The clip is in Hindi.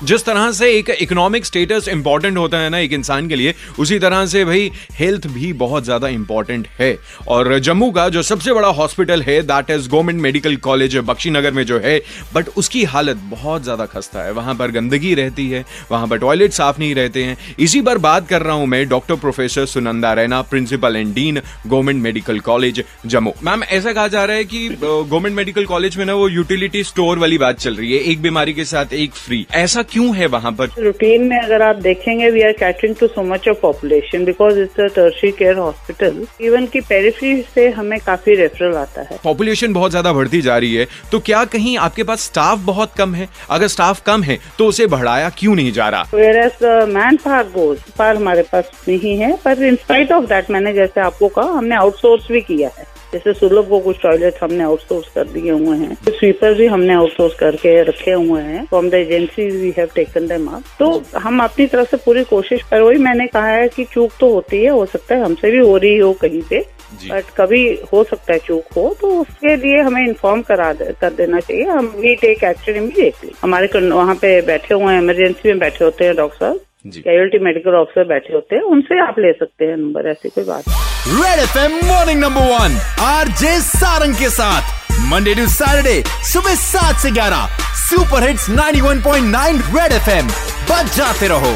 जिस तरह से एक इकोनॉमिक स्टेटस इंपॉर्टेंट होता है ना एक इंसान के लिए, उसी तरह से भाई हेल्थ भी बहुत ज़्यादा इंपॉर्टेंट है। और जम्मू का जो सबसे बड़ा हॉस्पिटल है that is government medical college Bakshi Nagar में जो है बट उसकी हालत बहुत ज़्यादा खस्ता है। वहाँ पर गंदगी रहती है, वहाँ पर टॉयलेट साफ़ नहीं रहते हैं। इसी पर बात कर रहा हूँ मैं doctor professor Sunanda Raina principal and dean government medical college Jammu. Ma'am ऐसा कहा जा रहा है कि गवर्नमेंट मेडिकल कॉलेज में ना वो यूटिलिटी स्टोर वाली बात चल रही है, एक बीमारी के साथ एक फ्री ऐसा क्यों है वहाँ पर? रूटीन में अगर आप देखेंगे we are catering to so much of population because it's a tertiary care hospital even की पेरिफरी से हमें काफ़ी रेफरल आता है। पॉपुलेशन बहुत ज़्यादा बढ़ती जा रही है तो क्या कहीं आपके पास स्टाफ बहुत कम है? अगर स्टाफ कम है तो उसे बढ़ाया क्यों नहीं जा रहा? मैन पावर गोज पार हमारे पास नहीं है पर इंस्पाइट ऑफ़ दैट मैंने जैसे आपको कहा हमने आउटसोर्स भी किया है। जैसे सुलभ को कुछ टॉयलेट हमने आउटसोर्स कर दिए हुए हैं। स्वीपर भी हमने आउटसोर्स करके रखे हुए हैं। From the agency we have taken them up तो हम अपनी तरफ़ से पूरी कोशिश कर वही मैंने कहा है कि चूक तो होती है हो सकता है हमसे भी हो रही हो कहीं पे। बट कभी हो सकता है चूक हो तो उसके लिए हमें इन्फॉर्म करा दे, कर देना चाहिए। हम वी टेक एक्शन इमीडिएटली हमारे वहाँ पे बैठे हुए हैं इमरजेंसी में बैठे होते हैं डॉक्टर साहब। कैजुअलिटी मेडिकल ऑफिसर बैठे होते हैं उनसे आप ले सकते हैं नंबर ऐसी कोई बात red F M morning number one R J Sarang के साथ। मंडे टू सैटरडे सुबह सात से ग्यारह। सुपर हिट्स 91.9 रेड एफएम बच जाते रहो।